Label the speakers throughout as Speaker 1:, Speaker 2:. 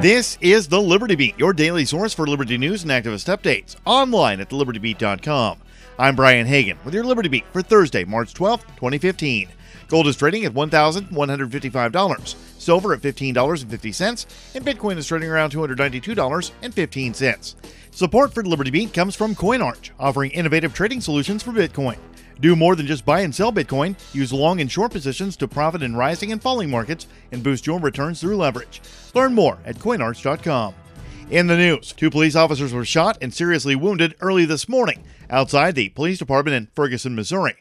Speaker 1: This is the Liberty Beat, your daily source for Liberty news and activist updates, online at thelibertybeat.com. I'm Brian Hagan with your Liberty Beat for Thursday, March 12th, 2015. Gold is trading at $1,155, silver at $15.50, and Bitcoin is trading around $292.15. Support for Liberty Beat comes from CoinArch, offering innovative trading solutions for Bitcoin. Do more than just buy and sell Bitcoin. Use long and short positions to profit in rising and falling markets and boost your returns through leverage. Learn more at coinarch.com. In the news, two police officers were shot and seriously wounded early this morning outside the police department in Ferguson, Missouri.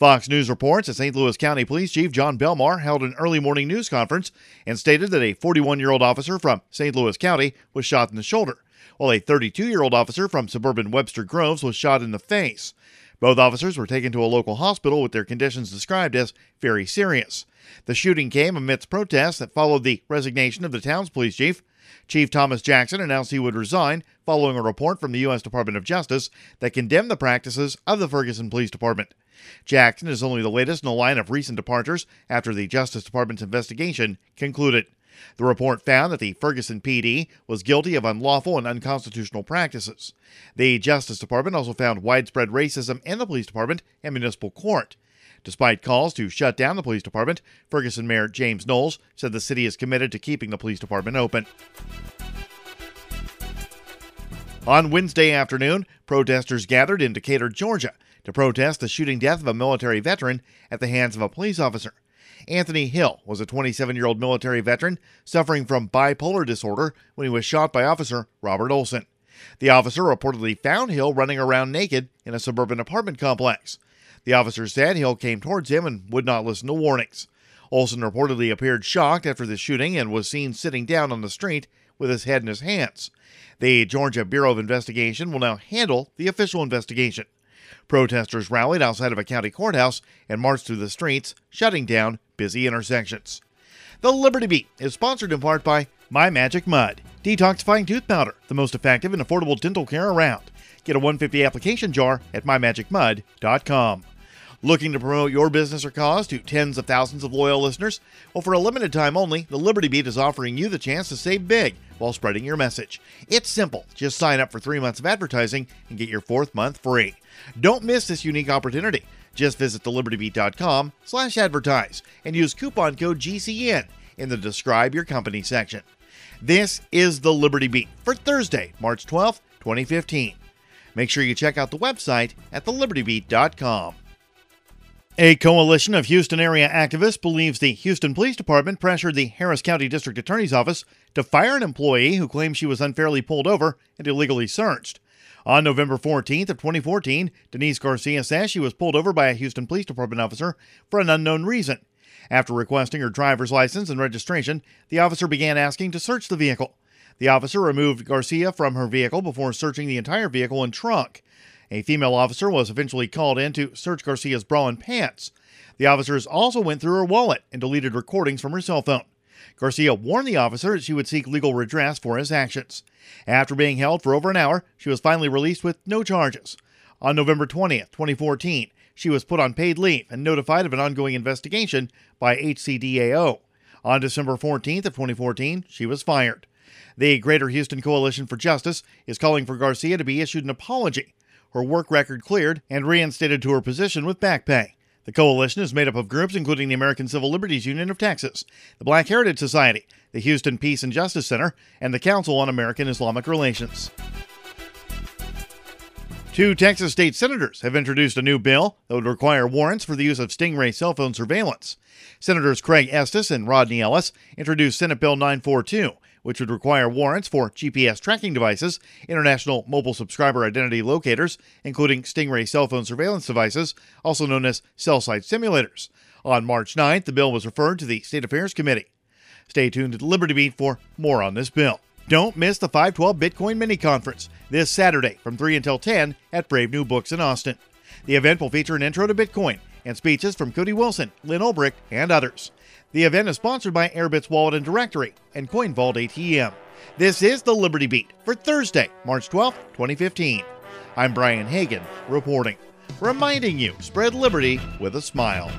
Speaker 1: Fox News reports that St. Louis County Police Chief Jon Belmar held an early morning news conference and stated that a 41 year old officer from St. Louis County was shot in the shoulder, while a 32 year old officer from suburban Webster Groves was shot in the face. Both officers were taken to a local hospital with their conditions described as very serious. The shooting came amidst protests that followed the resignation of the town's police chief. Chief Thomas Jackson announced he would resign following a report from the U.S. Department of Justice that condemned the practices of the Ferguson Police Department. Jackson is only the latest in a line of recent departures after the Justice Department's investigation concluded. The report found that the Ferguson PD was guilty of unlawful and unconstitutional practices. The Justice Department also found widespread racism in the police department and municipal court. Despite calls to shut down the police department, Ferguson Mayor James Knowles said the city is committed to keeping the police department open. On Wednesday afternoon, protesters gathered in Decatur, Georgia, to protest the shooting death of a military veteran at the hands of a police officer. Anthony Hill was a 27 year old military veteran suffering from bipolar disorder when he was shot by Officer Robert Olsen. The officer reportedly found Hill running around naked in a suburban apartment complex. The officer said Hill came towards him and would not listen to warnings. Olsen reportedly appeared shocked after the shooting and was seen sitting down on the street with his head in his hands. The Georgia Bureau of Investigation will now handle the official investigation. Protesters rallied outside of a county courthouse and marched through the streets, shutting down busy intersections. The Liberty Beat is sponsored in part by My Magic Mud, detoxifying tooth powder, the most effective and affordable dental care around. Get a 150 application jar at mymagicmud.com. Looking to promote your business or cause to tens of thousands of loyal listeners? Well, for a limited time only, the Liberty Beat is offering you the chance to save big while spreading your message. It's simple. Just sign up for three months of advertising and get your fourth month free. Don't miss this unique opportunity. Just visit thelibertybeat.com slash advertise and use coupon code GCN in the Describe Your Company section. This is the Liberty Beat for Thursday, March 12th, 2015. Make sure you check out the website at thelibertybeat.com. A coalition of Houston area activists believes the Houston Police Department pressured the Harris County District Attorney's Office to fire an employee who claimed she was unfairly pulled over and illegally searched. On November 14th of 2014, Denise Garcia says she was pulled over by a Houston Police Department officer for an unknown reason. After requesting her driver's license and registration, the officer began asking to search the vehicle. The officer removed Garcia from her vehicle before searching the entire vehicle and trunk. A female officer was eventually called in to search Garcia's bra and pants. The officers also went through her wallet and deleted recordings from her cell phone. Garcia warned the officer that she would seek legal redress for his actions. After being held for over an hour, she was finally released with no charges. On November 20th, 2014, she was put on paid leave and notified of an ongoing investigation by HCDAO. On December 14th of 2014, she was fired. The Greater Houston Coalition for Justice is calling for Garcia to be issued an apology her work record cleared, and reinstated to her position with back pay. The coalition is made up of groups including the American Civil Liberties Union of Texas, the Black Heritage Society, the Houston Peace and Justice Center, and the Council on American Islamic Relations. Two Texas state senators have introduced a new bill that would require warrants for the use of Stingray cell phone surveillance. Senators Craig Estes and Rodney Ellis introduced Senate Bill 942, which would require warrants for GPS tracking devices, international mobile subscriber identity locators, including Stingray cell phone surveillance devices, also known as cell site simulators. On March 9th, the bill was referred to the State Affairs Committee. Stay tuned to Liberty Beat for more on this bill. Don't miss the 512 Bitcoin mini conference this Saturday from 3 until 10 at Brave New Books in Austin. The event will feature an intro to Bitcoin and speeches from Cody Wilson, Lyn Ulbricht, and others. The event is sponsored by Airbitz Wallet and Directory and CoinVault ATM. This is the Liberty Beat for Thursday, March 12, 2015. I'm Brian Hagan reporting, reminding you spread liberty with a smile.